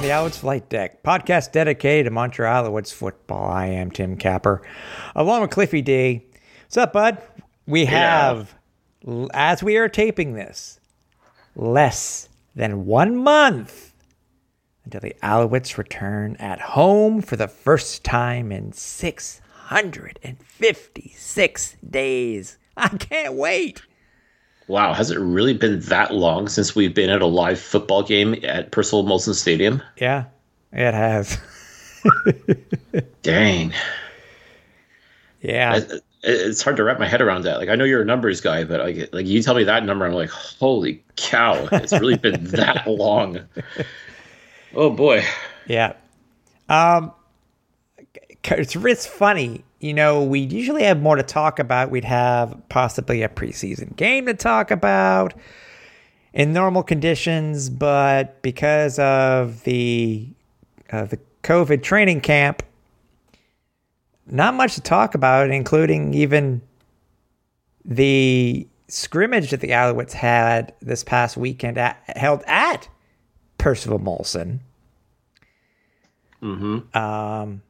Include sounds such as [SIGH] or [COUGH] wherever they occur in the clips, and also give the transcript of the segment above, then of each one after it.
To the Alouettes Flight Deck, podcast dedicated to Montreal Alouettes football. I am Tim Capper, along with Cliffy D. What's up, bud? We have, l- as we are taping this, less than one month until the Alouettes return at home for the first time in 656 days. I can't wait. Wow, has it really been that long since we've been at a live football game at Percival Molson Stadium? Yeah, it has. Dang. Yeah. It- It's hard to wrap my head around that. Like I know you're a numbers guy, but like like you tell me that number, I'm like, holy cow, it's really been [LAUGHS] that long. Oh boy. Yeah. Um, it's, it's funny. You know, we usually have more to talk about. We'd have possibly a preseason game to talk about in normal conditions, but because of the uh, the COVID training camp, not much to talk about, including even the scrimmage that the Alouettes had this past weekend at, held at Percival Molson. Hmm. Um,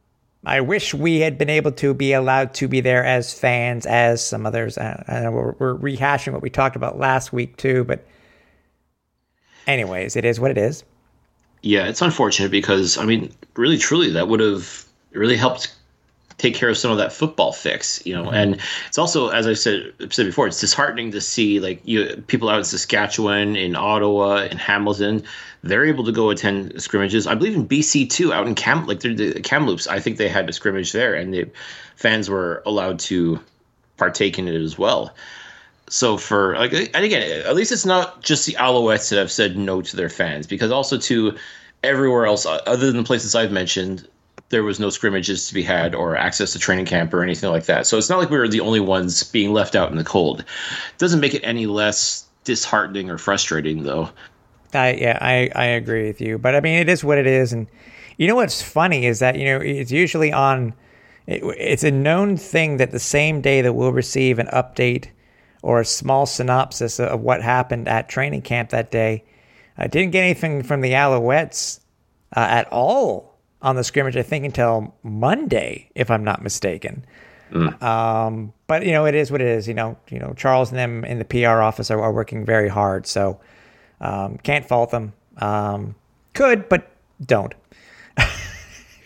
I wish we had been able to be allowed to be there as fans, as some others. I, I know we're, we're rehashing what we talked about last week too, but anyways, it is what it is. Yeah, it's unfortunate because I mean, really truly that would have really helped take care of some of that football fix, you know. And it's also, as I said said before, it's disheartening to see like you people out in Saskatchewan, in Ottawa, in Hamilton, they're able to go attend scrimmages. I believe in BC too, out in Cam like the Kamloops. I think they had a scrimmage there, and the fans were allowed to partake in it as well. So for like, and again, at least it's not just the Alouettes that have said no to their fans, because also to everywhere else, uh, other than the places I've mentioned, there was no scrimmages to be had or access to training camp or anything like that. So it's not like we were the only ones being left out in the cold. It doesn't make it any less disheartening or frustrating, though. I yeah, I I agree with you, but I mean, it is what it is, and you know what's funny is that you know it's usually on. It, it's a known thing that the same day that we'll receive an update or a small synopsis of what happened at training camp that day. I didn't get anything from the Alouettes uh, at all on the scrimmage. I think until Monday, if I'm not mistaken. Um, but you know, it is what it is. You know, you know, Charles and them in the PR office are, are working very hard, so um, can't fault them. Um, could, but don't. [LAUGHS]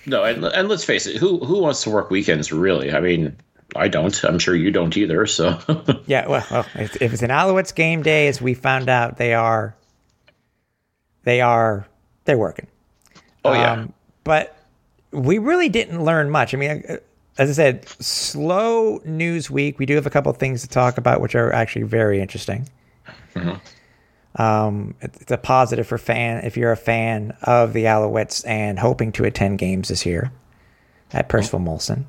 No, and, and let's face it, who who wants to work weekends really? I mean, I don't. I'm sure you don't either. So [LAUGHS] Yeah, well, well if, if it's an Alouettes game day, as we found out, they are, they are, they're working. oh yeah. Um, but we really didn't learn much. I mean, uh, as I said, slow news week. We do have a couple of things to talk about, which are actually very interesting. Um, it's a positive for fan if you're a fan of the Alouettes and hoping to attend games this year at Percival Molson.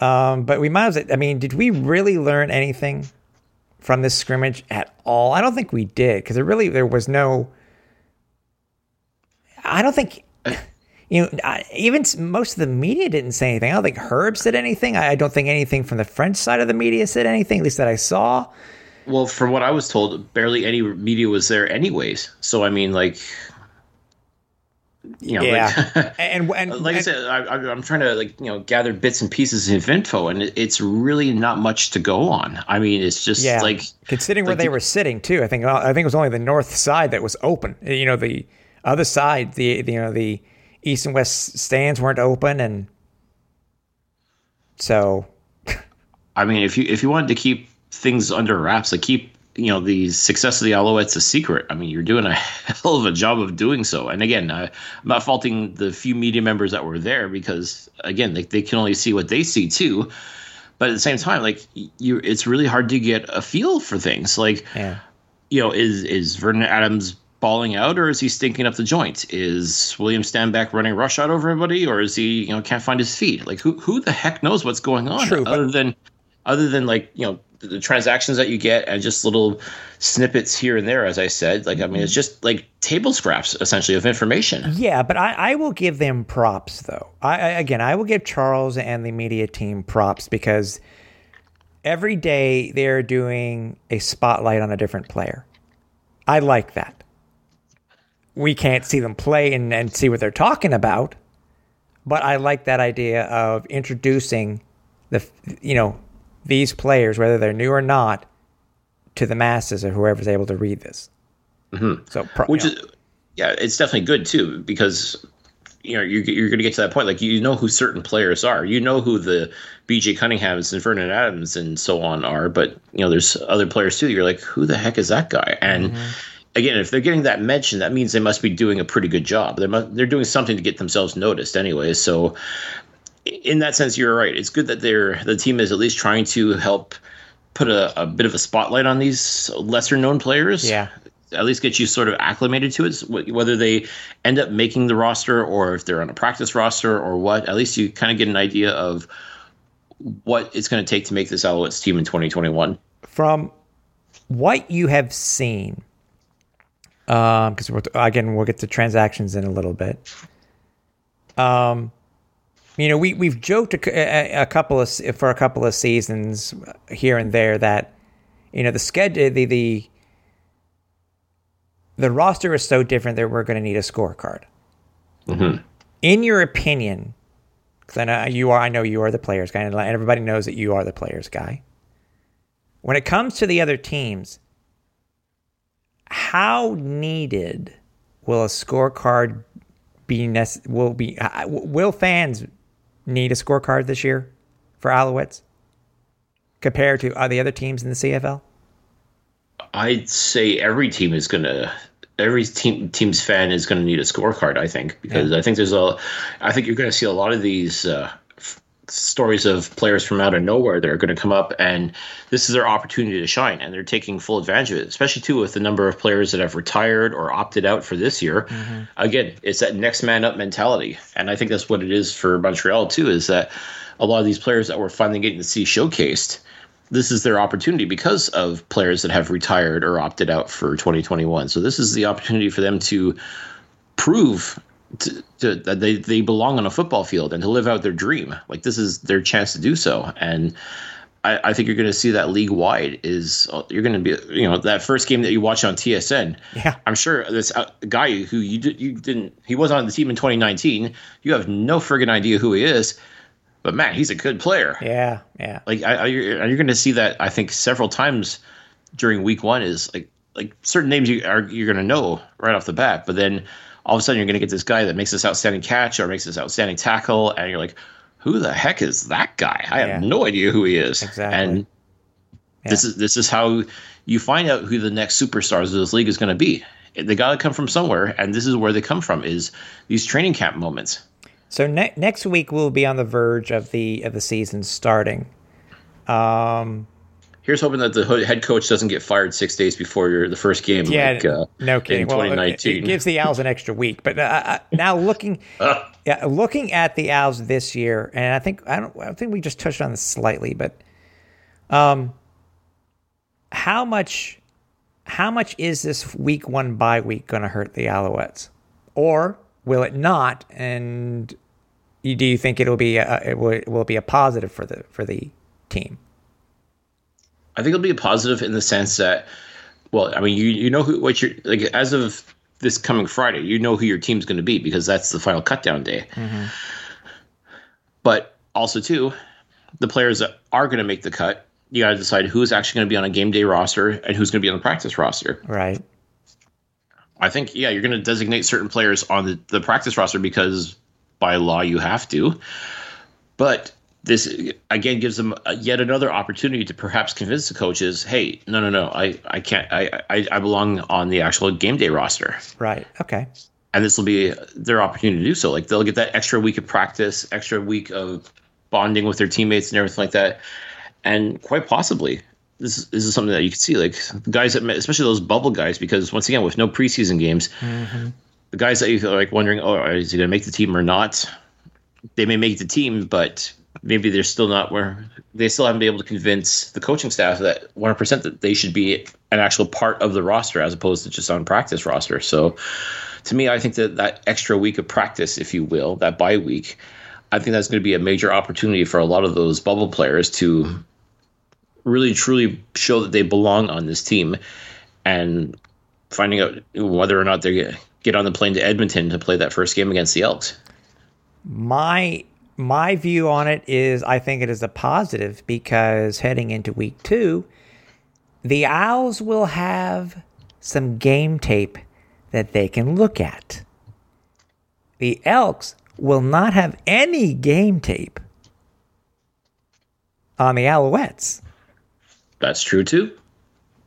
Um, but we might as well, I mean, did we really learn anything from this scrimmage at all? I don't think we did because there really there was no. I don't think you know I- even most of the media didn't say anything. I don't think Herb said anything. I I don't think anything from the French side of the media said anything. At least that I saw. Well, from what I was told, barely any media was there, anyways. So I mean, like, you know, Yeah, [LAUGHS] like, and and like I said, I, I'm trying to like you know gather bits and pieces of info, and it- it's really not much to go on. I mean, it's just yeah, like considering where like they the- were sitting too. I think I think it was only the north side that was open. You know, the other side, the you know the east and west stands weren't open, and so [LAUGHS] I mean, if you if you wanted to keep things under wraps, like keep you know the success of the Alouettes a secret. I mean, you're doing a [LAUGHS] hell of a job of doing so. And again, I, I'm not faulting the few media members that were there because again, they they can only see what they see too. But at the same time, like you, it's really hard to get a feel for things. Like yeah. you know, is is Vernon Adams balling out, or is he stinking up the joint? Is William Stanback running rush out over everybody, or is he you know can't find his feet? Like who who the heck knows what's going on? True, other but- than other than like you know the transactions that you get and just little snippets here and there, as I said. Like I mean, it's just like table scraps essentially of information. Yeah, but I, I will give them props though. I, I again I will give Charles and the media team props because every day they're doing a spotlight on a different player. I like that. We can't see them play and, and see what they're talking about, but I like that idea of introducing the you know these players, whether they're new or not, to the masses or whoever's able to read this. Mm-hmm. So, pro, which you know, is yeah it's definitely good too because you know you're, you're going to get to that point. Like you know who certain players are. You know who the bj cunninghams and vernon adams and so on are. But you know there's other players too you're like who the heck is that guy? And mm-hmm. Again if they're getting that mention that means they must be doing a pretty good job they're, they're doing something to get themselves noticed anyway so in that sense you're right it's good that they're the team is at least trying to help put a, a bit of a spotlight on these lesser known players yeah. at least get you sort of acclimated to it, whether they end up making the roster or if they're on a practice roster or what. At least you kind of get an idea of what it's going to take to make this Alouettes team in 2021. from what you have seen, because we're again we'll get to transactions in a little bit. Um, you know, we we've joked a, a, a couple of for a couple of seasons here and there that you know the schedule the the the roster is so different that we're going to need a scorecard. In your opinion, because I know you are, I know you are the players guy, and everybody knows that you are the players guy. When it comes to the other teams, how needed will a scorecard be? Nec- will be? uh, Will fans need a scorecard this year for Alouettes compared to uh, the other teams in the CFL? I'd say every team is going to. Every team team's fan is going to need a scorecard. I think because I think there's a, I think you're going to see a lot of these uh, stories of players from out of nowhere that are going to come up, and this is their opportunity to shine, and they're taking full advantage of it. Especially too with the number of players that have retired or opted out for this year. Mm-hmm. Again, it's that next man up mentality, and I think that's what it is for Montreal too. Is that a lot of these players that we're finally getting to see showcased this is their opportunity because of players that have retired or opted out for 2021. So this is the opportunity for them to prove to, to, they, they belong on a football field and to live out their dream. Like this is their chance to do so. And I, I think you're going to see that league wide is uh, you're going to be you know that first game that you watch on TSN. Yeah. I'm sure this uh, guy who you did you didn't he wasn't on the team in 2019. You have no friggin' idea who he is. But man, he's a good player Yeah, yeah. like I, I, you're, you're going to see that I think several times during week one is like like certain names you are you're going to know right off the bat, but then all of a sudden you're going to get this guy that makes this outstanding catch or makes this outstanding tackle, and you're like, who the heck is that guy? I have Yeah. no idea who he is. Exactly. And this is this is how you find out who the next superstars of this league is going to be. They got to come from somewhere, and this is where they come from is these training camp moments. So ne- next week we'll be on the verge of the of the season starting. Um, Here's hoping that the head coach doesn't get fired six days before your the first game. Yeah, like, uh, no kidding. In Well, it- it [LAUGHS] gives the Owls an extra week. But uh, uh, now looking, [LAUGHS] yeah, looking at the Owls this year, and I think I don't, I think we just touched on this slightly, but um, how much, how much is this week one bye week going to hurt the Alouettes, or will it not? And do you think it'll be a, it will, it will be a positive for the for the team? I think it'll be a positive in the sense that, well, I mean, you you know who what you're like as of this coming Friday, you know who your team's going to be because that's the final cutdown day. Mm-hmm. But also too, the players that are going to make the cut, you got to decide who's actually going to be on a game day roster and who's going to be on the practice roster. Right. I think yeah, you're going to designate certain players on the, the practice roster because by law you have to. But this again gives them a- yet another opportunity to perhaps convince the coaches, "Hey, no, no, no, I, I can't. I, I, I belong on the actual game day roster." Right. Okay. And this will be their opportunity to do so. Like they'll get that extra week of practice, extra week of bonding with their teammates and everything like that. And quite possibly, this is, this is something that you can see, like guys that, especially those bubble guys, because once again, with no preseason games, the guys that you feel like wondering, oh, is he going to make the team or not? They may make the team, but maybe they're still not where they still haven't been able to convince the coaching staff that 100% that they should be an actual part of the roster as opposed to just on practice roster. So to me, I think that that extra week of practice, if you will, that bye week, I think that's going to be a major opportunity for a lot of those bubble players to really truly show that they belong on this team and finding out whether or not they get on the plane to Edmonton to play that first game against the Elks. My my view on it is I think it is a positive because heading into week 2, the Owls will have some game tape that they can look at. The Elks will not have any game tape on the Alouettes. That's true too.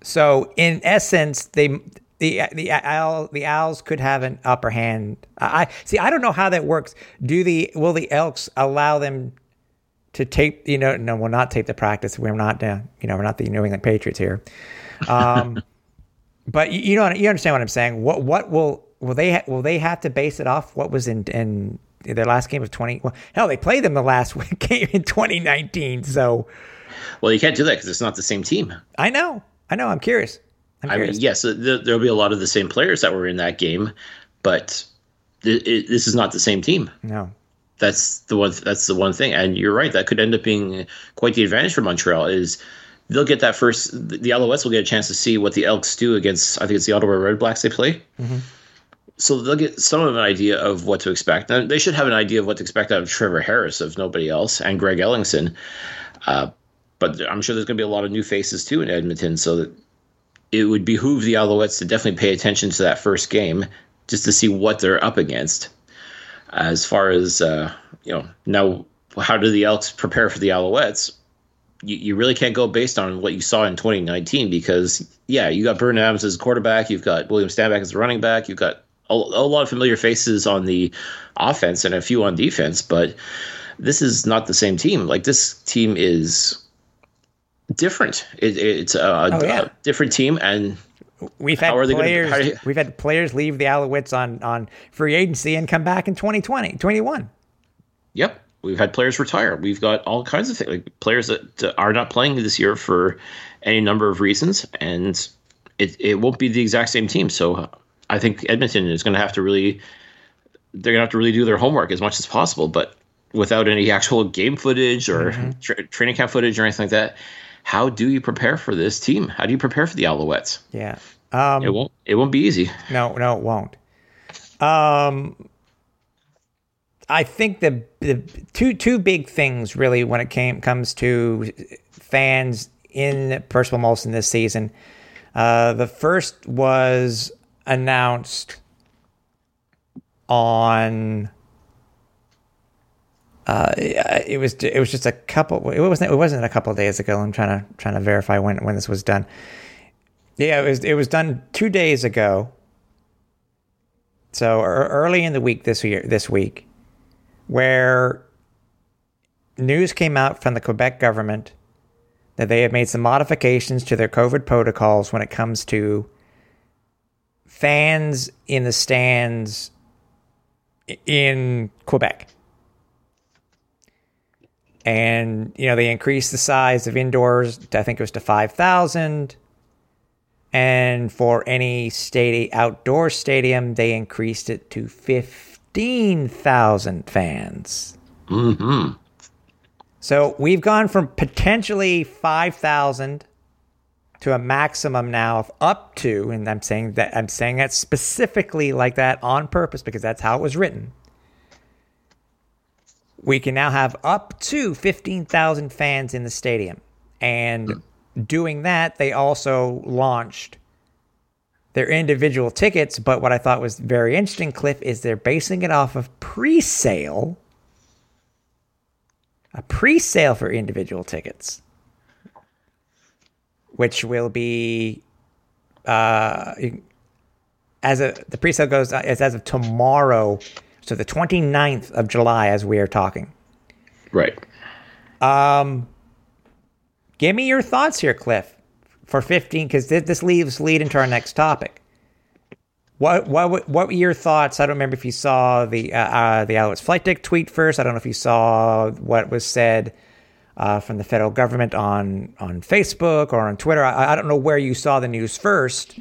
So in essence, they the the owl the owls could have an upper hand. I see. I don't know how that works. Do the will the Elks allow them to tape? You know, no, we'll not tape the practice. We're not, uh, you know, we're not the New England Patriots here. Um, [LAUGHS] but you, you know, you understand what I'm saying. What what will will they ha- will they have to base it off what was in in their last game of 20? Well, hell, they played them the last [LAUGHS] game in 2019. So, well, you can't do that because it's not the same team. I know. I know. I'm curious. I'm I mean, yes, there, will be a lot of the same players that were in that game, but it, this is not the same team. No, that's the one. That's the one thing, and you're right. That could end up being quite the advantage for Montreal. Is they'll get that first. The Alouettes will get a chance to see what the Elks do against. I think it's the Ottawa Red Blacks they play. Mm-hmm. So they'll get some of an idea of what to expect. And they should have an idea of what to expect out of Trevor Harris, if nobody else, and Greg Ellingson. Uh, but I'm sure there's going to be a lot of new faces too in Edmonton. So that it would behoove the Alouettes to definitely pay attention to that first game just to see what they're up against. As far as uh, you know, now how do the Elks prepare for the Alouettes? You, you really can't go based on what you saw in 2019 because yeah, you got Vernon Adams as a quarterback, you've got William Stanback as a running back, you've got a, a lot of familiar faces on the offense and a few on defense, but this is not the same team. Like this team is different. It, it's a, oh, yeah. a, different team, and we've had players. Gonna, you, we've had players leave the Alouettes on on free agency and come back in 2020, 21. Yep, we've had players retire. We've got all kinds of things, like players that are not playing this year for any number of reasons, and it it won't be the exact same team. So I think Edmonton is going to have to really. They're going to have to really do their homework as much as possible, but without any actual game footage or mm-hmm. tra- training camp footage or anything like that how do you prepare for this team? How do you prepare for the Alouettes? Yeah, um, it won't. It won't be easy. No, no, it won't. Um, I think the the two two big things really when it came comes to fans in Percival Molson this season. Uh, the first was announced on uh, it was it was just a couple. It wasn't it wasn't a couple days ago. I'm trying to trying to verify when when this was done. Yeah, it was it was done two days ago. So early in the week this year this week, where news came out from the Quebec government that they have made some modifications to their COVID protocols when it comes to fans in the stands in Quebec and you know they increased the size of indoors i think it was to 5000 and for any stadium outdoor stadium they increased it to 15000 fans. Mm-hmm. so we've gone from potentially 5000 to a maximum now of up to and i'm saying that i'm saying that specifically like that on purpose because that's how it was written we can now have up to 15,000 fans in the stadium. And doing that, they also launched their individual tickets. But what I thought was very interesting, Cliff, is they're basing it off of pre sale. A pre sale for individual tickets, which will be. Uh, as a, the pre-sale goes, it's as of tomorrow so the 29th of July, as we are talking. Right. Um, give me your thoughts here, Cliff. for 15 because th- this leaves lead into our next topic. What what what were your thoughts? I don't remember if you saw the uh, uh, the Alouettes flight deck tweet first. I don't know if you saw what was said uh, from the federal government on on Facebook or on Twitter. I, I don't know where you saw the news first,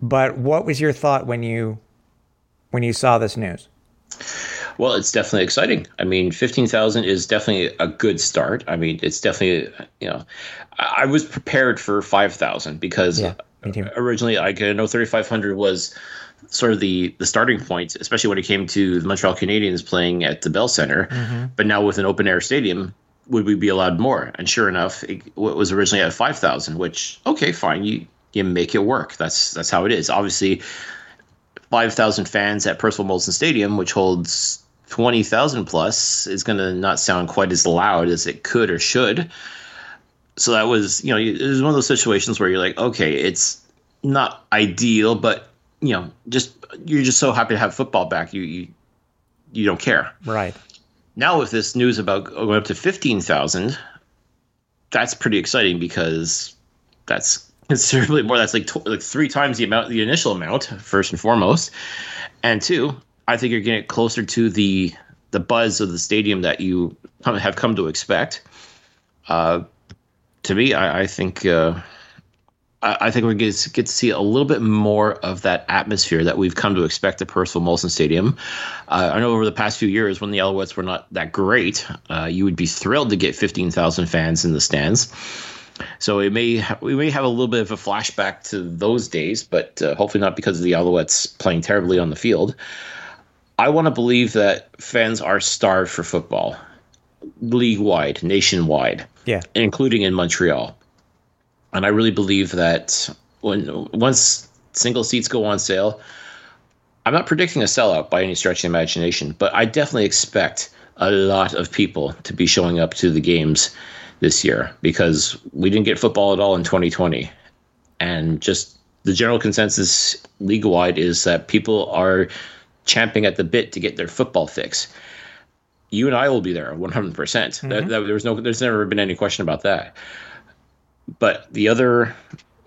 but what was your thought when you when you saw this news? Well, it's definitely exciting. I mean, fifteen thousand is definitely a good start. I mean, it's definitely you know, I, was prepared for five thousand because Yeah, originally I know thirty five hundred was sort of the the starting point, especially when it came to the Montreal Canadiens playing at the Bell Center. Mm-hmm. But now with an open air stadium, would we be allowed more? And sure enough, it w- was originally at five thousand. Which okay, fine, you you make it work. That's that's how it is. Obviously, five thousand fans at Percival Molson Stadium, which holds twenty thousand plus, is going to not sound quite as loud as it could or should. So that was, you know, it was one of those situations where you're like, okay, it's not ideal, but you know, just you're just so happy to have football back. You you you don't care. Right. Now with this news about going up to fifteen thousand, that's pretty exciting because that's considerably more. That's like tw- like three times the amount, the initial amount, first and foremost, and two, I think you're getting closer to the the buzz of the stadium that you have come to expect. Uh, to me, I, I think. Uh, I I think we get to, get to see a little bit more of that atmosphere that we've come to expect at Percival Molson Stadium. Uh, I know over the past few years, when the Alouettes were not that great, uh, you would be thrilled to get 15,000 fans in the stands. So it may ha- we may have a little bit of a flashback to those days, but uh, hopefully not because of the Alouettes playing terribly on the field. I want to believe that fans are starved for football, league wide, nationwide Yeah. including in Montreal. And I really believe that when once single seats go on sale, I'm not predicting a sellout by any stretch of the imagination, but I definitely expect a lot of people to be showing up to the games this year because we didn't get football at all in 2020. And just the general consensus league wide is that people are champing at the bit to get their football fix you and I will be there 100%. percent That, mm-hmm. that, there's no, there's never been any question about that. But the other,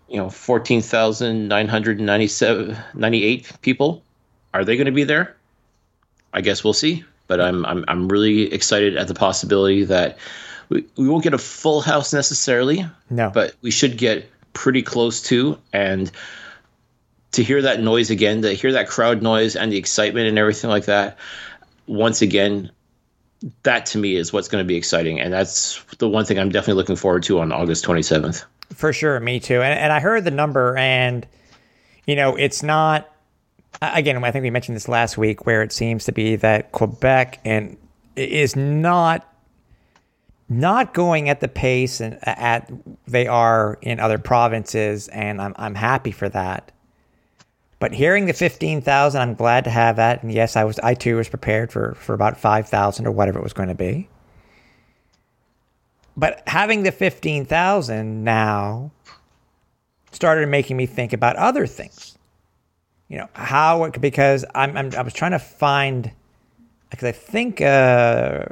you know, 14,997, 98 people, are they going to be there? I guess we'll see. But I'm, I'm, I'm really excited at the possibility that we, we won't get a full house necessarily, No. but we should get pretty close to. And to hear that noise again, to hear that crowd noise and the excitement and everything like that, once again, that to me is what's going to be exciting, and that's the one thing I'm definitely looking forward to on August 27th. For sure, me too. And, and I heard the number, and you know, it's not. Again, I think we mentioned this last week, where it seems to be that Quebec and is not not going at the pace and at they are in other provinces, and I'm I'm happy for that. But hearing the fifteen thousand, I'm glad to have that. And yes, I was I too was prepared for for about five thousand or whatever it was going to be. But having the 15,000 now started making me think about other things. You know, how it because I'm, I'm I was trying to find because I think uh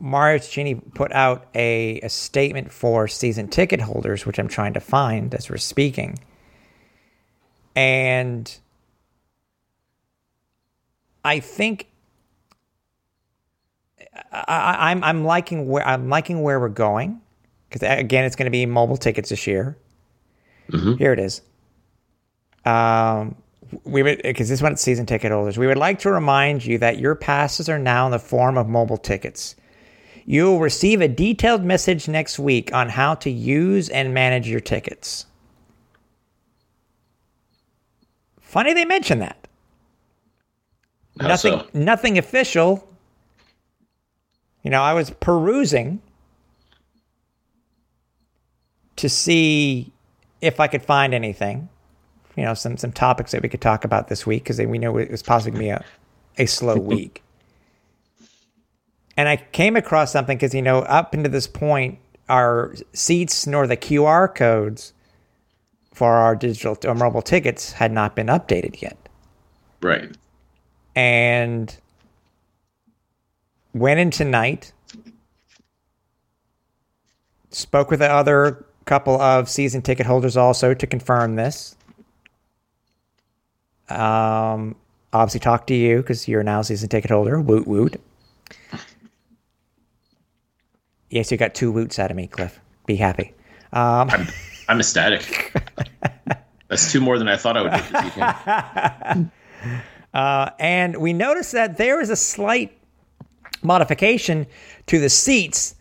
Mario Cecchini put out a, a statement for season ticket holders, which I'm trying to find as we're speaking. And I think I, I'm I'm liking where I'm liking where we're going because again, it's going to be mobile tickets this year. Here it is. Um, we would because this one's season ticket holders. We would like to remind you that your passes are now in the form of mobile tickets. You will receive a detailed message next week on how to use and manage your tickets. Funny they mention that. How nothing so? nothing official. You know, I was perusing to see if I could find anything. You know, some some topics that we could talk about this week because we know it was possibly going to be a, a slow [LAUGHS] week. And I came across something because you know, up into this point, our seats nor the QR codes for our digital or mobile tickets had not been updated yet Right. and went in tonight spoke with the other couple of season ticket holders also to confirm this. Um, obviously, talk to you because you're now a season ticket holder. Woot woot. Yes, you got two woots out of me, Cliff. Be happy. Um, I'm, I'm ecstatic. [LAUGHS] That's two more than I thought I would get this weekend. [LAUGHS] and we noticed that there is a slight modification to the seats.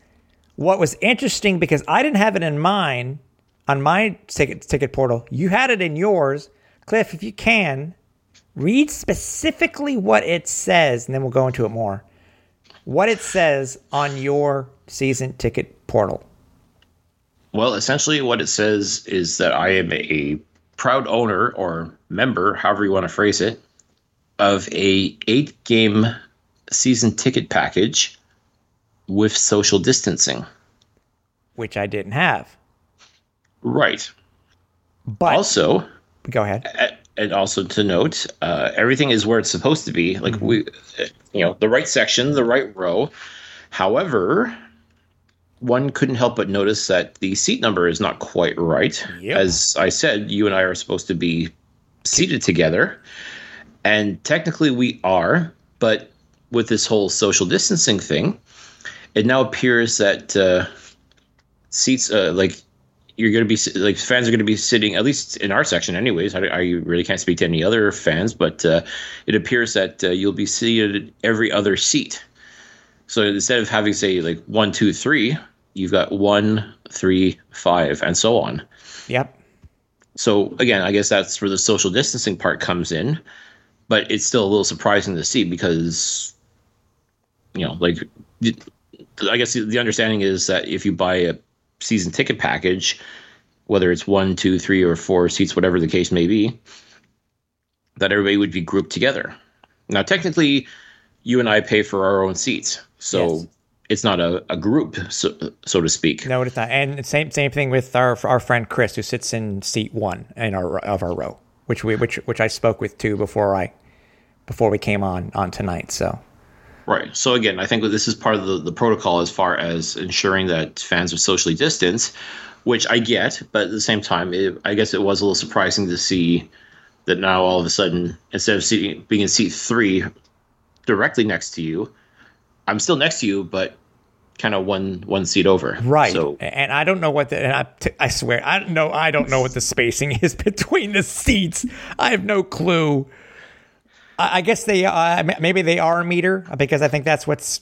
What was interesting because I didn't have it in mine on my ticket ticket portal. You had it in yours, Cliff. If you can, read specifically what it says, and then we'll go into it more. What it says on your season ticket portal. Well, essentially, what it says is that I am a proud owner or member, however you want to phrase it, of a eight game season ticket package with social distancing. which I didn't have. Right. But Also, go ahead. And also to note, uh, everything is where it's supposed to be. Like we, uh, you know, the right section, the right row. However, one couldn't help but notice that the seat number is not quite right. Yep. As I said, you and I are supposed to be seated together, and technically we are, but with this whole social distancing thing, it now appears that uh, seats, uh, like you're going to be like fans are going to be sitting at least in our section anyways I, I really can't speak to any other fans but uh, it appears that uh, you'll be seated every other seat so instead of having say like one two three you've got one three five and so on Yep. so again i guess that's where the social distancing part comes in but it's still a little surprising to see because you know like i guess the understanding is that if you buy a season ticket package whether it's one two three or four seats whatever the case may be that everybody would be grouped together now technically you and i pay for our own seats so Yes. it's not a, a group so, so to speak No, it's not. And same same thing with our our friend Chris, who sits in seat one in our of our row, which we which which I spoke with too before I before we came on on tonight. So Right. So again, I think this is part of the, the protocol as far as ensuring that fans are socially distanced, which I get, but at the same time, it, I guess it was a little surprising to see that now all of a sudden, instead of seating, being in seat three directly next to you, I'm still next to you, but kind of one one seat over. right, So and I don't know what the and I, t- I swear I don't know I don't know what the spacing [LAUGHS] is between the seats. I have no clue. I, I guess they uh, maybe they are a meter because I think that's what's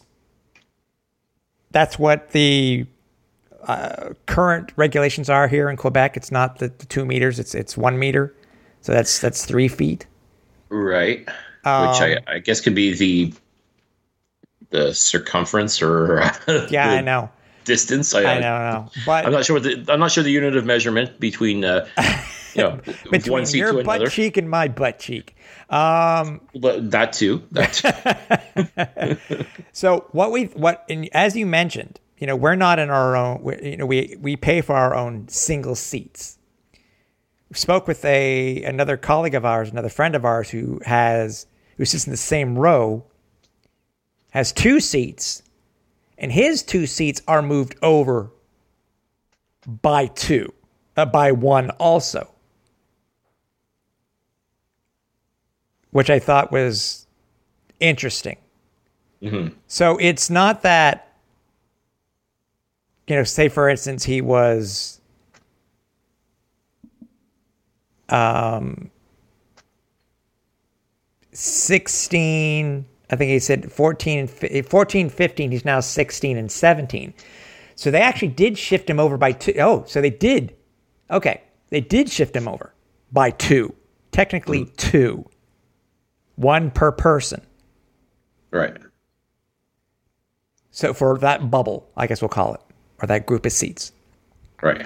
that's what the uh, current regulations are here in Quebec. It's not the, the two meters; it's it's one meter. So that's that's three feet. right, which Um, I, I guess could be the the circumference or [LAUGHS] Yeah, I know. distance. I know, know. But I'm not sure. What the, I'm not sure the unit of measurement between uh, [LAUGHS] you know between your butt another. cheek and my butt cheek. Um, But that too. That too. [LAUGHS] so what we what and as you mentioned, you know, we're not in our own. We, you know, we we pay for our own single seats. We spoke with a another colleague of ours, another friend of ours who has who sits in the same row, has two seats, and his two seats are moved over by two, uh, by one also. Which I thought was interesting. So it's not that, you know, say for instance, he was, um, 16, I think he said 14 14, 15. He's now 16 and 17. So they actually did shift him over by two. Oh, so they did. Okay. They did shift him over by two. Technically, two. One per person. right. So for that bubble, I guess we'll call it, or that group of seats. Right.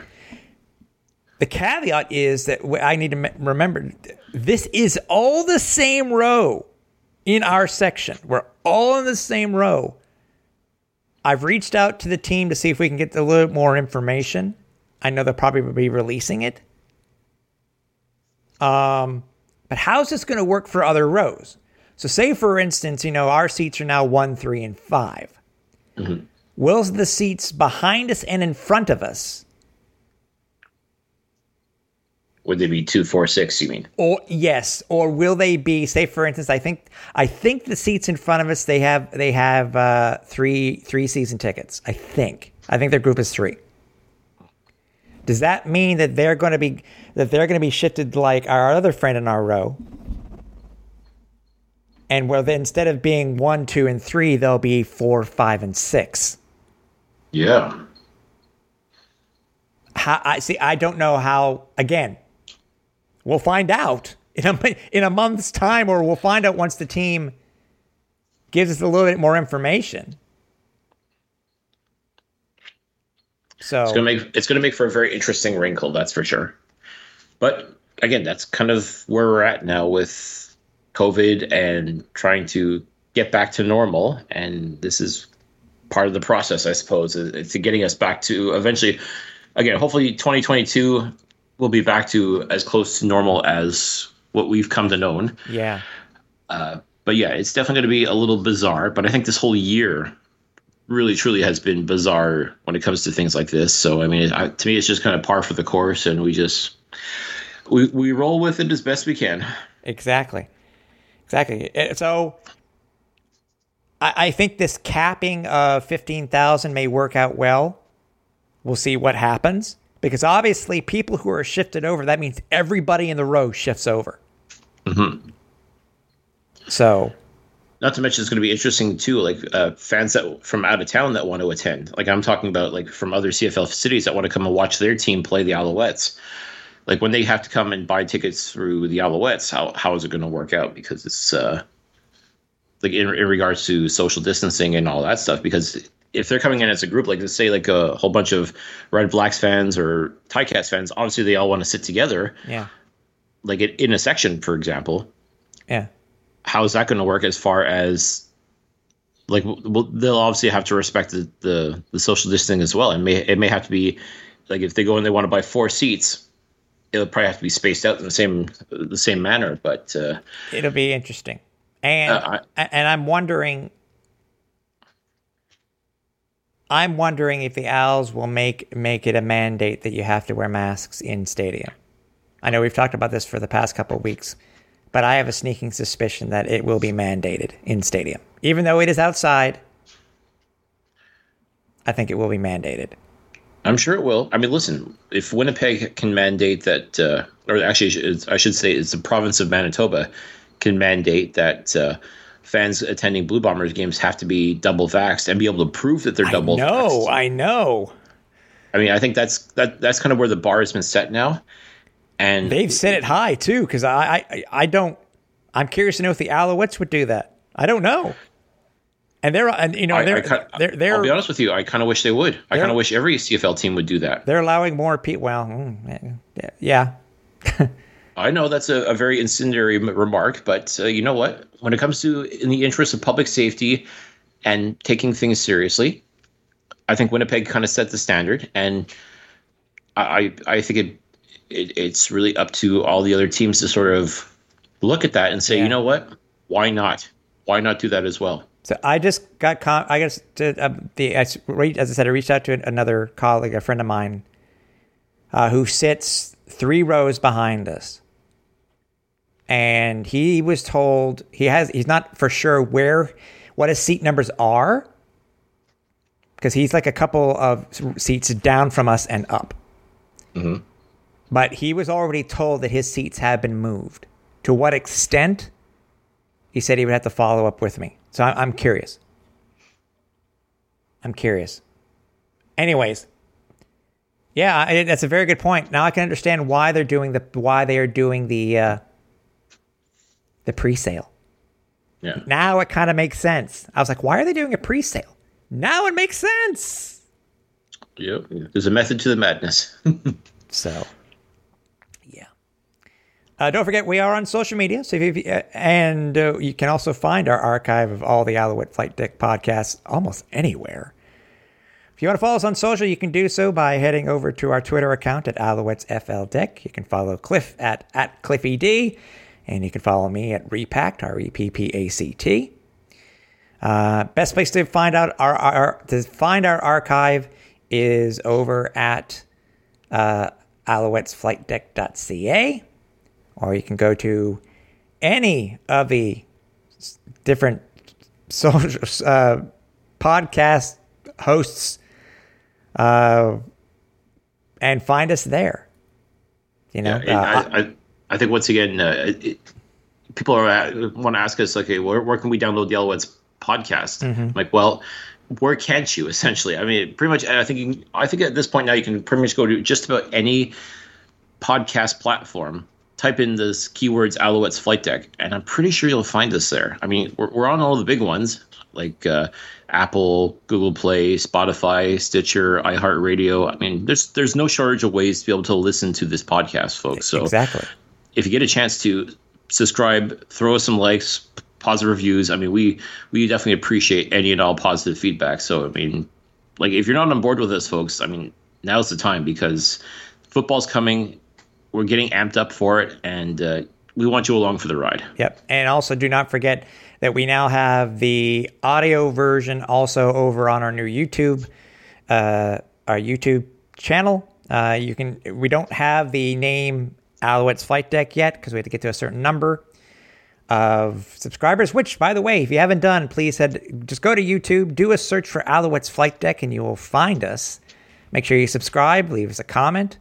The caveat is that I need to remember this is all the same row in our section. We're all in the same row. I've reached out to the team to see if we can get a little more information. I know they'll probably be releasing it. Um, but how's this going to work for other rows? So, say for instance, you know, our seats are now one, three, and 5 Will the seats behind us and in front of us Would they be two, four, six? You mean? Or yes, or will they be? Say, for instance, I think I think the seats in front of us they have they have uh, three three season tickets. I think I think their group is three. Does that mean that they're going to be that they're going to be shifted like our other friend in our row? And where then instead of being one, two, and three, they'll be four, five, and six. Yeah. How, I see. I don't know how. Again, we'll find out in a in a month's time, or we'll find out once the team gives us a little bit more information. So It's gonna make it's gonna make for a very interesting wrinkle, that's for sure. But again, that's kind of where we're at now with COVID and trying to get back to normal. And this is part of the process, I suppose, to getting us back to eventually. Again, hopefully, 2022 will be back to as close to normal as what we've come to known. yeah, uh, But yeah, it's definitely going to be a little bizarre. But I think this whole year really truly has been bizarre when it comes to things like this. So I mean, I, to me, it's just kind of par for the course, and we just we we roll with it as best we can. Exactly. Exactly. Uh, So I, I think this capping of 15,000 may work out well. We'll see what happens because obviously people who are shifted over, that means everybody in the row shifts over. So Not to mention, it's going to be interesting too, like uh, fans that from out of town that want to attend. Like I'm talking about, like from other CFL cities that want to come and watch their team play the Alouettes. Like when they have to come and buy tickets through the Alouettes, how how is it going to work out? Because it's uh, like in, in regards to social distancing and all that stuff. Because if they're coming in as a group, like let's say like a whole bunch of Red Blacks fans or Ticats fans, obviously they all want to sit together, yeah, like in- in a section, for example yeah, how is that going to work as far as like well, they'll obviously have to respect the, the the social distancing as well and may it may have to be like if they go and they want to buy four seats it'll probably have to be spaced out in the same the same manner but uh it'll be interesting. And Uh, and I'm wondering I'm wondering if the Owls will make make it a mandate that you have to wear masks in stadium. I know we've talked about this for the past couple of weeks, but I have a sneaking suspicion that it will be mandated in stadium. Even though it is outside, I think it will be mandated. i'm sure it will i mean listen if winnipeg can mandate that uh or actually i should say it's the province of manitoba can mandate that uh fans attending blue bombers games have to be double vaxxed and be able to prove that they're double vaxxed. no. I know. I mean, I think that's that that's kind of where the bar has been set now. And They've set it high too, because I, I I don't. I'm curious to know if the Alouettes would do that. I don't know. And they're and you know I, they're I, kind- they're they're I'll be honest with you, I kind of wish they would. I kind of wish every CFL team would do that. they're allowing more people. Well, mm, yeah, I know that's a, a very incendiary remark, but uh, you know what? When it comes to in the interest of public safety and taking things seriously, I think Winnipeg kind of set the standard, and I I I think it, it it's really up to all the other teams to sort of look at that and say, Yeah. you know what? Why not? Why not do that as well? So I just got con- I guess to, uh, the as, re- as I said I reached out to another colleague, a friend of mine, uh, who sits three rows behind us, and he was told he has he's not for sure where what his seat numbers are because he's like a couple of seats down from us and up. But he was already told that his seats have been moved. To what extent? He said he would have to follow up with me. So I- I'm curious. I'm curious. Anyways, yeah, I, that's a very good point. Now I can understand why they're doing the why they are doing the uh, the pre-sale. Yeah. Now it kind of makes sense. I was like, why are they doing a pre-sale? Now it makes sense. Yep. There's a method to the madness. [LAUGHS] So. Uh, don't forget, we are on social media. So if you, uh, and uh, you can also find our archive of all the Alouette Flight Deck podcasts almost anywhere. If you want to follow us on social, you can do so by heading over to our Twitter account at Alouettes FL Deck. You can follow Cliff at, at CliffED, and you can follow me at Repact, R E P P A C T. Uh, best place to find out our, our to find our archive is over at uh, alouettesflightdeck.ca, or you can go to any of the different social [LAUGHS] uh, podcast hosts uh, and find us there. You know, Yeah, uh, I, I, I think once again, uh, it, people are at, want to ask us, okay, where, where can we download the Alouettes podcast? Mm-hmm. Like, well, where can't you? [LAUGHS] Essentially, I mean, pretty much. I think you can, I think at this point now you can pretty much go to just about any podcast platform. Type in this keywords Alouettes flight deck, and I'm pretty sure you'll find us there. I mean, we're, we're on all the big ones like uh, Apple, Google Play, Spotify, Stitcher, iHeartRadio. I mean, there's there's no shortage of ways to be able to listen to this podcast, folks. So exactly. if you get a chance to subscribe, throw us some likes, positive reviews. I mean, we we definitely appreciate any and all positive feedback. So I mean, like if you're not on board with us, folks, I mean, now's the time because football's coming. We're getting amped up for it, and uh, we want you along for the ride. Yep. And also, do not forget that we now have the audio version also over on our new YouTube, uh, our YouTube channel. Uh, you can. We don't have the name Alouettes Flight Deck yet because we have to get to a certain number of subscribers. Which, by the way, if you haven't done, please head just go to YouTube, do a search for Alouettes Flight Deck, and you will find us. Make sure you subscribe, leave us a comment,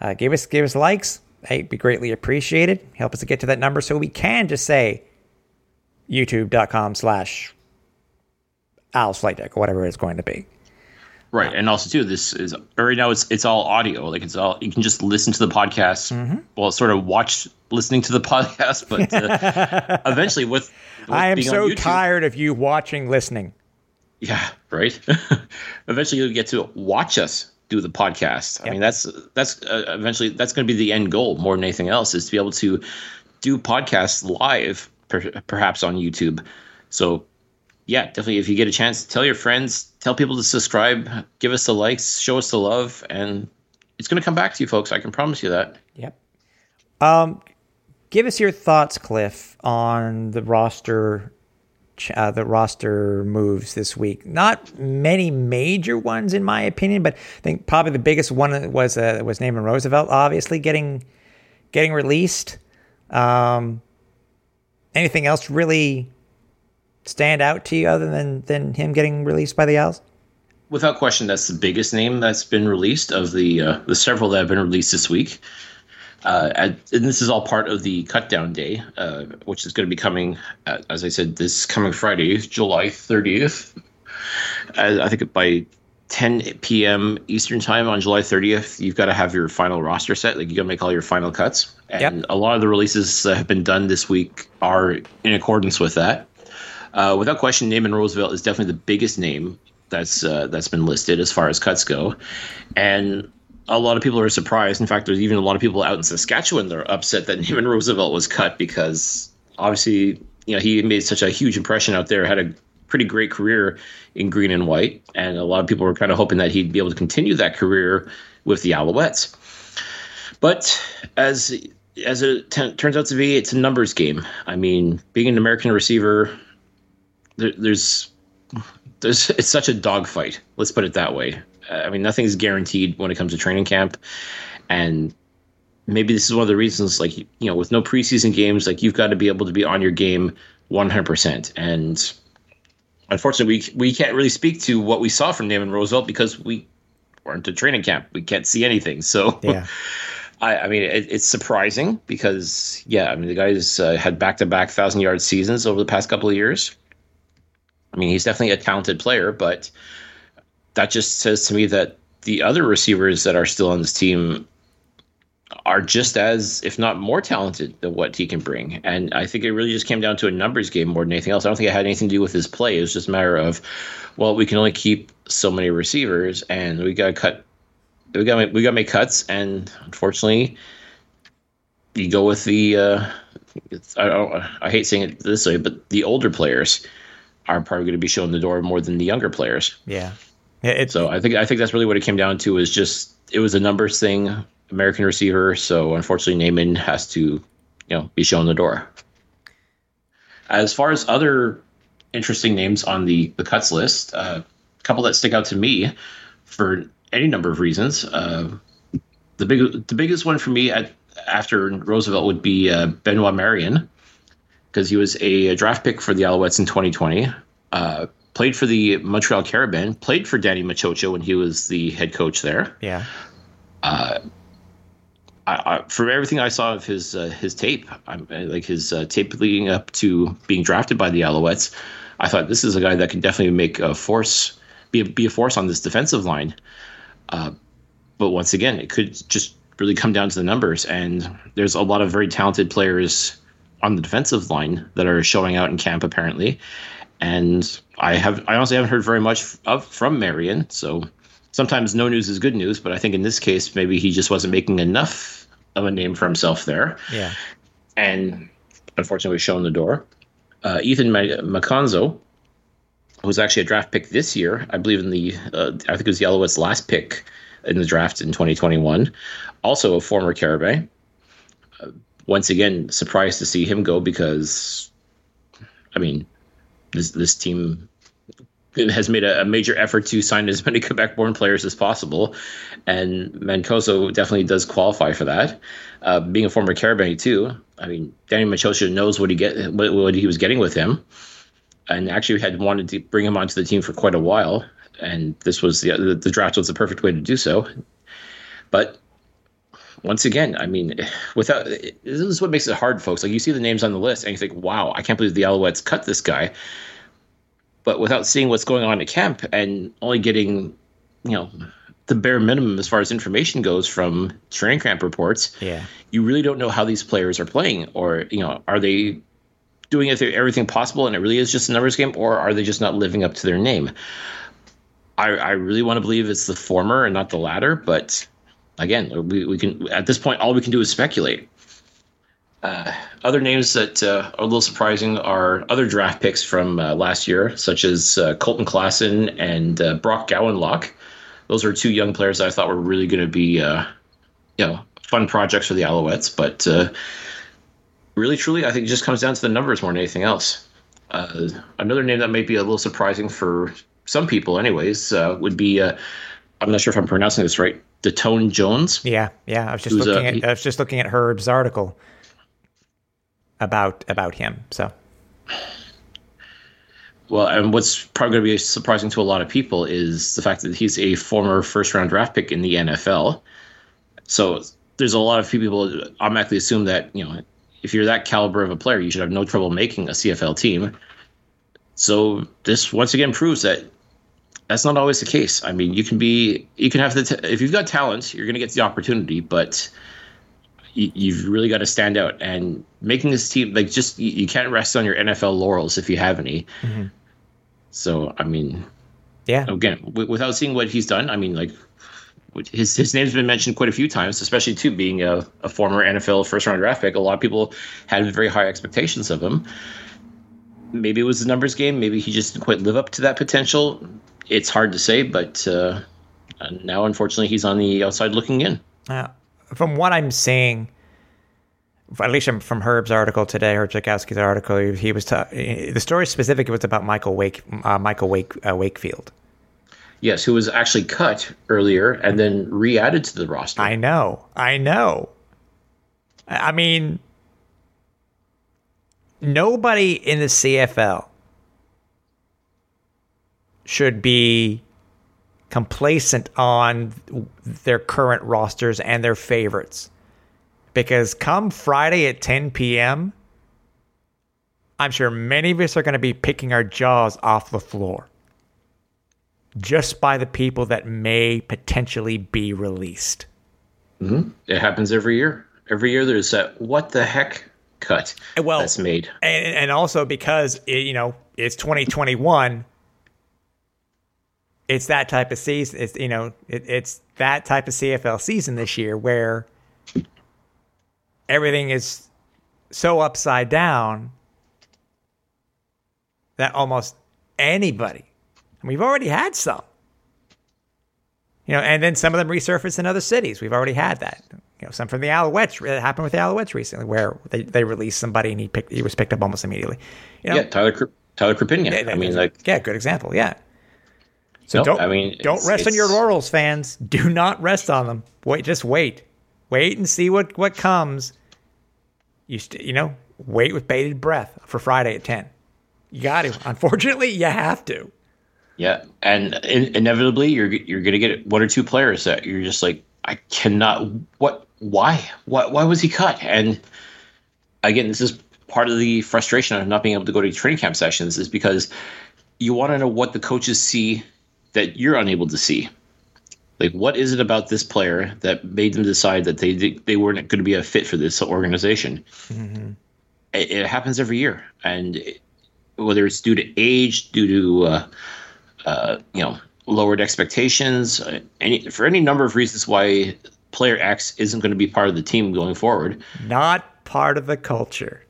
uh, give us give us likes. Hey, it'd be greatly appreciated. Help us to get to that number so we can just say youtube.com slash Al's Flight Deck or whatever it's going to be. Right, and also too, this is right now. It's it's all audio. Like it's all you can just listen to the podcast. Mm-hmm. Well, sort of watch listening to the [LAUGHS] podcast, but uh, [LAUGHS] eventually with, with I am so YouTube- tired of you watching, listening. Yeah, right. [LAUGHS] eventually, you'll get to watch us do the podcast. I mean, that's that's uh, eventually that's going to be the end goal more than anything else is to be able to do podcasts live, per, perhaps on YouTube. So, yeah, definitely. If you get a chance, tell your friends, tell people to subscribe, give us the likes, show us the love, and it's going to come back to you, folks. I can promise you that. Yep. Um, give us your thoughts, Cliff, on the roster, uh, the roster moves this week. Not many major ones, in my opinion, but I think probably the biggest one was uh, was Naaman Roosevelt, obviously getting getting released. Um, anything else really stand out to you other than than him getting released by the Owls? Without question, that's the biggest name that's been released of the uh, the several that have been released this week. Uh, and this is all part of the cut down day, uh, which is going to be coming, uh, as I said, this coming Friday, July 30th. Uh, I think by 10 p.m. Eastern time on July 30th, you've got to have your final roster set. Like you got to make all your final cuts. And Yep. a lot of the releases that have been done this week are in accordance with that. Uh, without question, Naaman Roosevelt is definitely the biggest name that's uh, that's been listed as far as cuts go, and a lot of people are surprised. In fact, there's even a lot of people out in Saskatchewan that are upset that [LAUGHS] Naaman Roosevelt was cut because obviously, you know, he made such a huge impression out there, had a pretty great career in green and white, and a lot of people were kind of hoping that he'd be able to continue that career with the Alouettes. But as as it t- turns out to be, it's a numbers game. I mean, being an American receiver, there, there's there's [LAUGHS] it's such a dogfight. Let's put it that way. I mean, nothing's guaranteed when it comes to training camp, and maybe this is one of the reasons. Like you know, with no preseason games, like you've got to be able to be on your game 100. percent And unfortunately, we we can't really speak to what we saw from Naaman Roosevelt because we weren't at training camp. We can't see anything. So Yeah. [LAUGHS] I, I mean, it, it's surprising because, yeah, I mean, the guy's uh, had back to back thousand yard seasons over the past couple of years. I mean, he's definitely a talented player, but that just says to me that the other receivers that are still on this team are just as, if not more talented than what he can bring. And I think it really just came down to a numbers game more than anything else. I don't think it had anything to do with his play. It was just a matter of, well, we can only keep so many receivers, and we got to cut we got we got to make cuts, and unfortunately, you go with the. Uh, I don't. I hate saying it this way, but the older players are probably going to be shown the door more than the younger players. Yeah. Yeah. It's So I think I think that's really what it came down to. Is just it was a numbers thing, American receiver. So unfortunately, Naaman has to, you know, be shown the door. As far as other interesting names on the the cuts list, uh, a couple that stick out to me for any number of reasons. Uh, the big the biggest one for me at, after Roosevelt would be uh, Benoit Marion because he was a, draft pick for the Alouettes in 2020. Uh, played for the Montreal Carabin, played for Danny Maciocia when he was the head coach there. Yeah. I, I, from everything I saw of his uh, his tape, I'm, like his uh, tape leading up to being drafted by the Alouettes, I thought this is a guy that can definitely make a force, be a, be a force on this defensive line. Uh, but once again, it could just really come down to the numbers, and there's a lot of very talented players on the defensive line that are showing out in camp apparently. And I have I honestly haven't heard very much of from Marion, so sometimes no news is good news. But I think in this case, maybe he just wasn't making enough of a name for himself there. Yeah. And unfortunately, was shown the door. Uh, Ethan Macanzo was actually a draft pick this year, I believe in the uh, I think it was Alouettes' last pick in the draft in 2021. Also a former Carabin. Uh, once again, surprised to see him go because, I mean, this this team has made a, a, major effort to sign as [LAUGHS] many Quebec-born players as possible, and Mancoso definitely does qualify for that. Uh, being a former Carabin too, I mean, Danny Maciocia knows what he get what, what, he was getting with him, and actually had wanted to bring him onto the team for quite a while. And this was the, the draft was the perfect way to do so. But once again, I mean, [SIGHS] without this is what makes it hard, folks. Like you see the names on the list, and you think, "Wow, I can't believe the Alouettes cut this guy." But without seeing what's going on at camp and only getting, you know, the bare minimum as far as information goes from training camp reports, yeah, you really don't know how these players are playing, or you know, are they doing everything possible and it really is just a numbers game, or are they just not living up to their name? I, I really want to believe it's the former and not the latter, but again, we, we can at this point all we can do is speculate. Uh, other names that uh, are a little surprising are other draft picks from uh, last year, such as uh, Colton Klassen and uh, Brock Gowanlock. Those are two young players I thought were really going to be, uh, you know, fun projects for the Alouettes. But really, truly, I think it just comes down to the numbers more than anything else. another name that might be a little surprising for some people, anyways, would be I'm not sure if I'm pronouncing this right. Datone Jones. Yeah, yeah. I was just uh, looking at I was just looking at Herb's article about about him. So well, and what's probably going to be surprising to a lot of people is the fact that he's a former first round draft pick in the NFL. So there's a lot of people automatically assume that, you know, if you're that caliber of a player, you should have no trouble making a CFL team. So this once again proves that that's not always the case. I mean, you can be, you can have the, t- if you've got talent, you're going to get the opportunity, but you, have really got to stand out and making this team like just you, you, can't rest on your NFL laurels if you have any. Mm-hmm. So I mean, yeah. Again, w- without seeing what he's done, I mean, like his his name's been mentioned quite a few times, especially too being a, a former NFL first round draft pick. A lot of people had very high expectations of him. Maybe it was the numbers game. Maybe he just didn't quite live up to that potential it's hard to say, but uh, now unfortunately he's on the outside looking in. Uh, from what I'm seeing, at least from Herb's article today, Herb Zurkowsky's article, he was t- the story specific was about Michael Wake, uh, Michael Wake, uh, Wakefield. Yes, who was actually cut earlier and then re-added to the roster. I know, I know. I mean, nobody in the CFL should be complacent on their current rosters and their favorites. Because come Friday at 10 p.m., I'm sure many of us are going to be picking our jaws off the floor just by the people that may potentially be released. Mm-hmm. It happens every year. Every year there's that what the heck cut well, that's made. And, and also because, it, you know, it's 2021 it's that type of season. It's you know it, it's that type of CFL season this year where everything is so upside down that almost anybody. And we've already had some. You know, and then some of them resurface in other cities. We've already had that. You know, some from the Alouettes. It happened with the Alouettes recently, where they, they released somebody and he picked he was picked up almost immediately. You know, yeah, Tyler Tyler Krupinian. I mean, like yeah, good example. Yeah, so nope, don't I mean don't rest on your laurels, fans. [LAUGHS] Do not rest on them. Wait, just wait. wait and see what what comes. You st- you know, wait with bated breath for Friday at ten. You got to. Unfortunately, you have to. Yeah, and in- inevitably you're you're gonna get one or two players that you're just like, I cannot. What? Why? Why? Why was he cut? And again, this is part of the frustration of not being able to go to training camp sessions is because you want to know what the coaches see that you're unable to see. Like, what is it about this player that made them decide that they they weren't going to be a fit for this organization? It, it happens every year, and it, whether it's due to age, due to uh, uh, you know lowered expectations, uh, any for any number of reasons why player X isn't going to be part of the team going forward. Not part of the culture.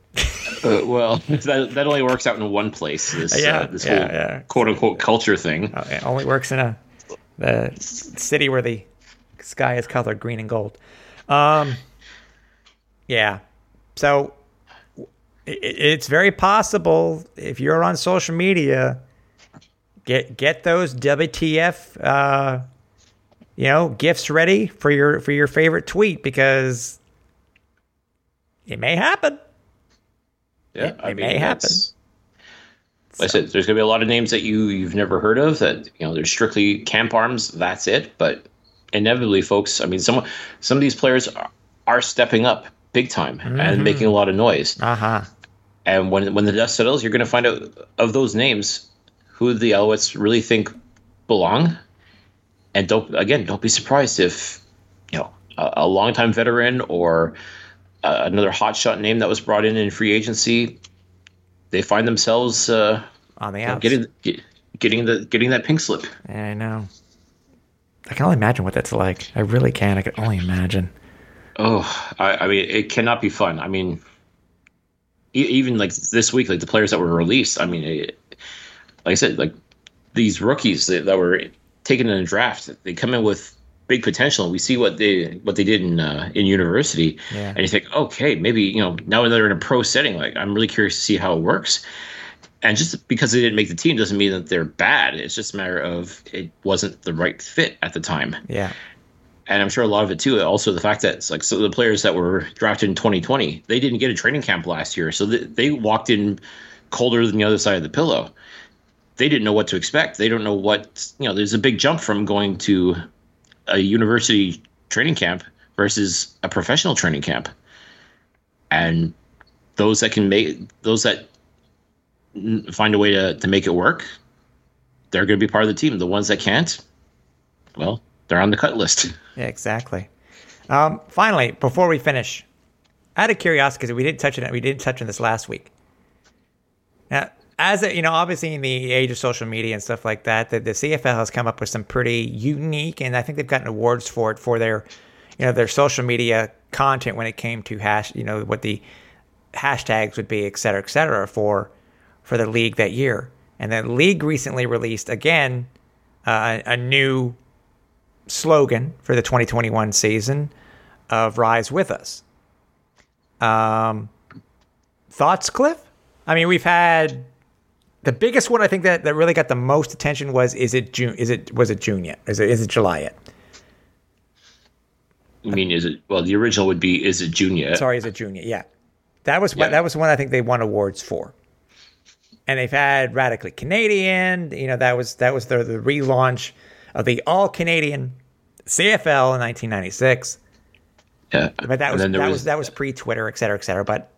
Uh, well, [LAUGHS] that, that only works out in one place. This Yeah, uh, this yeah, whole yeah. quote unquote culture thing. It only works in a the city where the sky is colored green and gold. Um, yeah. So i- i- it's very possible if you're on social media, get get those WTF, uh, you know, gifts ready for your for your favorite tweet because it may happen. Yeah, it may happen. Like I said, there's going to be a lot of names that you you've never heard of. That you know, they're strictly camp arms. That's it. But inevitably, folks. I mean, some some of these players are, are stepping up big time Mm-hmm. and making a lot of noise. Uh huh. And when when the dust settles, you're going to find out of those names who the Alouettes really think belong. And don't again, don't be surprised if you know a, a longtime veteran or uh, another hotshot name that was brought in in free agency, they find themselves uh, On the you know, outs. getting getting the getting that pink slip. I know. I can only imagine what that's like. I really can. I can only imagine. Oh, I, I mean, it cannot be fun. I mean, e- even like this week, like the players that were released. I mean, it, like I said, like these rookies that, that were taken in a draft, they come in with big potential. And we see what they what they did in uh, in university, Yeah. and you think, okay, maybe you know now that they're in a pro setting. Like I'm really curious to see how it works. And just because they didn't make the team doesn't mean that they're bad. It's just a matter of it wasn't the right fit at the time Yeah. and I'm sure a lot of it too. Also, the fact that it's like so the players that were drafted in 2020, they didn't get a training camp last year, so they, they walked in colder than the other side of the pillow. They didn't know what to expect. They don't know what you know. There's a big jump from going to a university training camp versus a professional training camp, and those that can make those that find a way to to make it work, they're going to be part of the team. The ones that can't, well, they're on the cut list. [LAUGHS] Yeah, exactly. Um, finally, before we finish, out of curiosity, because we didn't touch on it, we didn't touch on this last week. Now, as a, you know, obviously in the age of social media and stuff like that, the, the CFL has come up with some pretty unique, and I think they've gotten awards for it for their, you know, their social media content when it came to hash, you know, what the hashtags would be, et cetera, et cetera, for for the league that year. And the league recently released again uh, a, new slogan for the 2021 season of Rise With Us. Um, thoughts, Cliff? I mean, we've had the biggest one. I think that, that really got the most attention was is it June? Is it was it June yet? Is it is it July yet? I mean, is it well? The original would be is it Junior? Sorry, is it June yet? Yeah, that was Yeah. that was the one I think they won awards for. And they've had radically Canadian. You know, that was that was the the relaunch of the all Canadian CFL in 1996. Yeah, But that was that there was, that was pre Twitter, et cetera, et cetera. But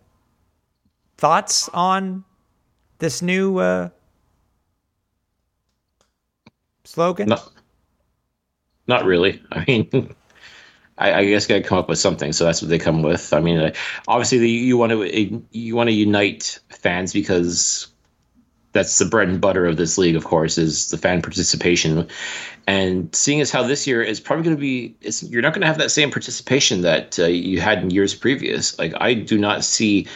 thoughts on this new uh, slogan? not not really. I mean, I, I guess got to come up with something. So that's what they come with. I mean, uh, obviously the, you want to you want to unite fans because that's the bread and butter of this league. Of course, is the fan participation. And seeing as how this year is probably going to be, you're not going to have that same participation that uh, you had in years previous. Like I do not see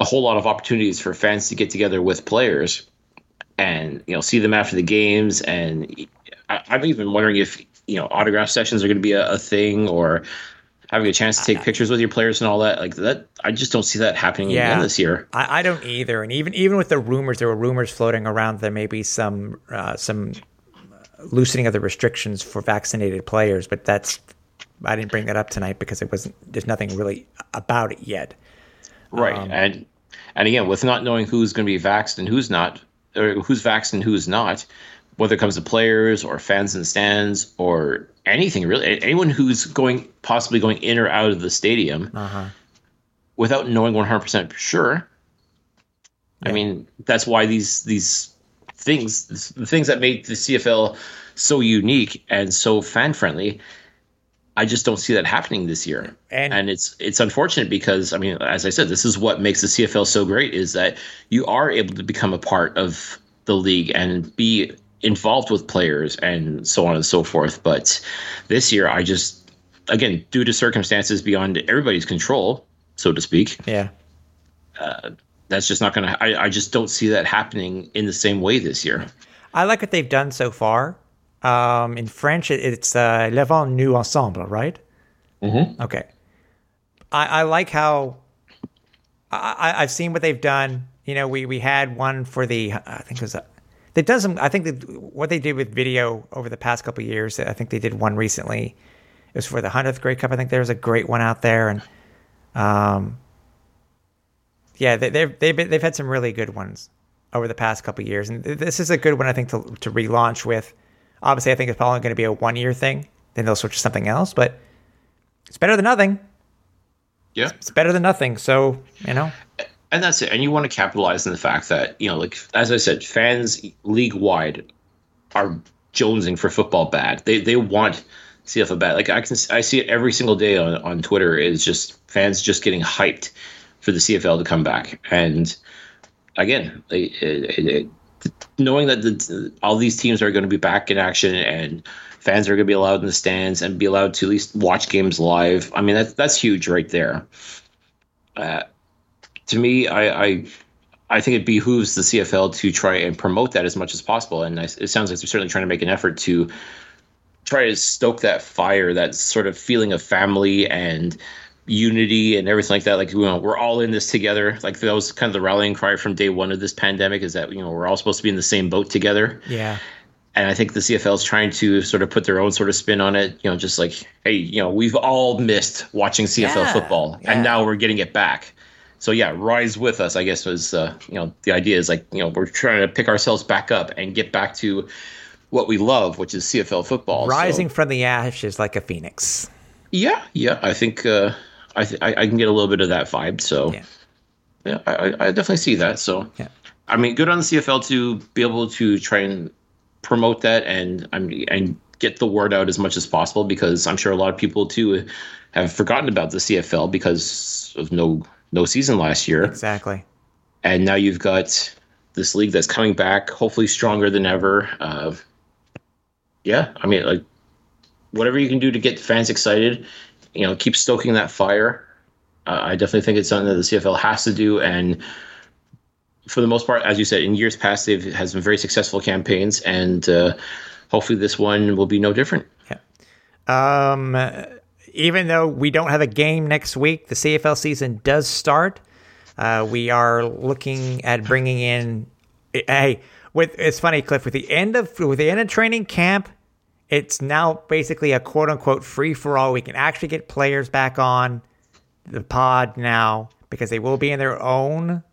a whole lot of opportunities for fans to get together with players and you know see them after the games and I, i'm even wondering if you know autograph sessions are going to be a, a thing or having a chance to take pictures with your players and all that like that i just don't see that happening Yeah. again this year I, I don't either. And even even with the rumors, there were rumors floating around there may be some uh, some loosening of the restrictions for vaccinated players, but that's I didn't bring that up tonight because it wasn't. There's nothing really about it yet. Right, Um, and and again, with not knowing who's going to be vaxxed and who's not, or who's vaxxed and who's not, whether it comes to players or fans in the stands or anything really, anyone who's going possibly going in or out of the stadium, Uh-huh. without knowing 100 percent sure. I mean, that's why these these things, the things that make the CFL so unique and so fan friendly. I just don't see that happening this year, And- and, it's it's unfortunate because I mean, as I said, this is what makes the CFL so great is that you are able to become a part of the league and be involved with players and so on and so forth. But this year, I just again, due to circumstances beyond everybody's control, so to speak, Yeah. Uh, that's just not going to. I just don't see that happening in the same way this year. I like what they've done so far. Um, in French, it's uh, "Le vent nous ensemble," right? Mm-hmm. Okay. I, I like how I, I've seen what they've done. You know, we we had one for the I think it was a, they've done some. I think that what they did with video over the past couple of years. I think they did one recently. It was for the hundredth Grey Cup. I think there was a great one out there, and um, yeah, they, they've they've they've had some really good ones over the past couple of years, and this is a good one I think to to relaunch with. Obviously, I think it's probably going to be a one year thing. Then they'll switch to something else, but it's better than nothing. Yeah, It's better than nothing. So you know, and that's it. And you want to capitalize on the fact that you know, like as I said, fans league wide are jonesing for football bad. They they want CFL bad. Like I can I see it every single day on on Twitter. Is just fans just getting hyped for the CFL to come back. And again, it, it, it, knowing that the, all these teams are going to be back in action and fans are going to be allowed in the stands and be allowed to at least watch games live. I mean, that's that's huge right there. Uh, to me, I, I I think it behooves the CFL to try and promote that as much as possible. And I, it sounds like they're certainly trying to make an effort to try to stoke that fire, that sort of feeling of family and unity and everything like that. Like, you know, we're all in this together. Like that was kind of the rallying cry from day one of this pandemic is that, you know, we're all supposed to be in the same boat together. yeah, And I think the CFL is trying to sort of put their own sort of spin on it. You know, just like, hey, you know, we've all missed watching CFL Yeah, football, yeah. and now we're getting it back. So yeah, rise with us. I guess was uh, you know the idea is like you know we're trying to pick ourselves back up and get back to what we love, which is CFL football. So, rising from the ashes like a phoenix. yeah, yeah. I think uh, I, th- I I can get a little bit of that vibe. So Yeah. yeah, I, I definitely see that. So Yeah. I mean, good on the CFL to be able to try and promote that and I mean, and get the word out as much as possible because I'm sure a lot of people too have forgotten about the CFL because of no no season last year, Exactly. and now you've got this league that's coming back, hopefully stronger than ever. Uh, yeah, I mean, like whatever you can do to get fans excited, you know, keep stoking that fire. Uh, I definitely think it's something that the CFL has to do, and for the most part, as you said, in years past, they've had some very successful campaigns, and uh, hopefully this one will be no different. Yeah. Um, even though we don't have a game next week, the CFL season does start. Uh, we are looking at bringing in. Hey, with it's funny, Cliff. With the end of with the end of training camp, it's now basically a quote unquote free for all. We can actually get players back on the pod now because they will be in their own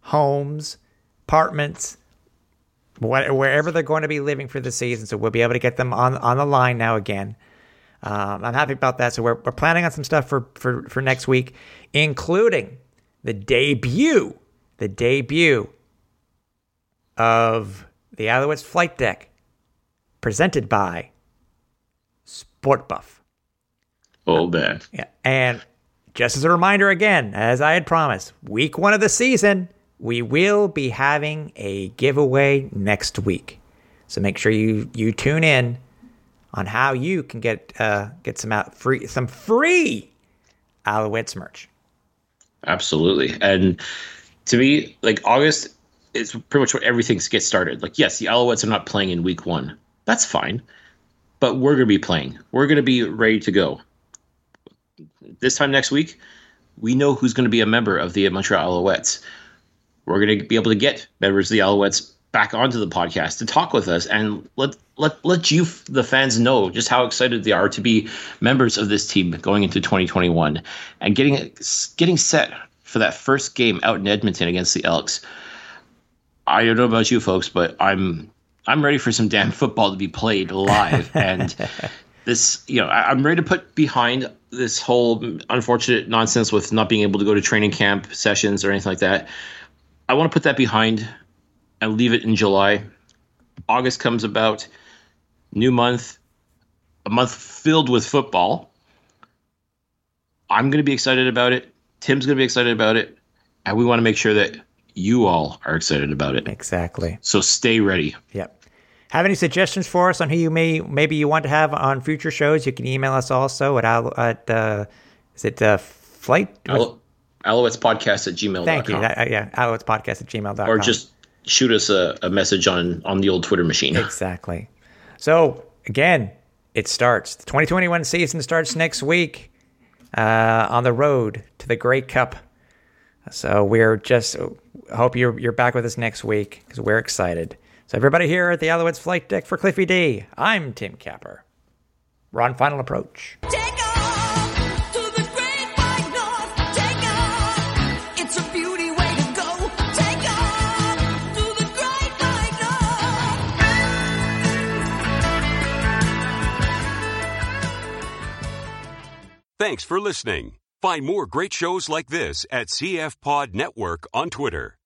homes, apartments, wherever they're going to be living for the season. So we'll be able to get them on on the line now again. Um, I'm happy about that. So we're, we're planning on some stuff for, for, for next week, including the debut, the debut of the Alouettes flight deck presented by Sport Buff. All man. Yeah. And just as a reminder again, as I had promised, week one of the season, we will be having a giveaway next week. So make sure you you tune in on how you can get uh, get some out free some free Alouettes merch. Absolutely. And to me, like August is pretty much where everything gets started. Like, yes, the Alouettes are not playing in week one. That's fine. But we're going to be playing. We're going to be ready to go. This time next week, we know who's going to be a member of the Montreal Alouettes. We're going to be able to get members of the Alouettes back onto the podcast to talk with us and let let let you the fans know just how excited they are to be members of this team going into 2021 and getting getting set for that first game out in Edmonton against the Elks. I don't know about you folks, but I'm I'm ready for some damn football to be played live and this you know I, am ready to put behind this whole unfortunate nonsense with not being able to go to training camp sessions or anything like that. I want to put that behind and leave it in July. August comes about, new month, a month filled with football. I'm going to be excited about it. Tim's going to be excited about it. And we want to make sure that you all are excited about it. Exactly. So stay ready. Yep. Have any suggestions for us on who you may maybe you want to have on future shows? You can email us also at at uh, is it uh, flight Al- Alouettes podcast at gmail. Thank you. Uh, yeah, podcast at gmail.com. Or just shoot us a, a message on on the old Twitter machine. [LAUGHS] Exactly. So again, it starts. The 2021 season starts next week uh, on the road to the Grey Cup. So we're just hope you're you're back with us next week because we're excited. So, everybody here at the Alouettes flight deck for Cliffy D, I'm Tim Capper. We're on final approach. Take Thanks for listening. Find more great shows like this at CF Pod Network on Twitter.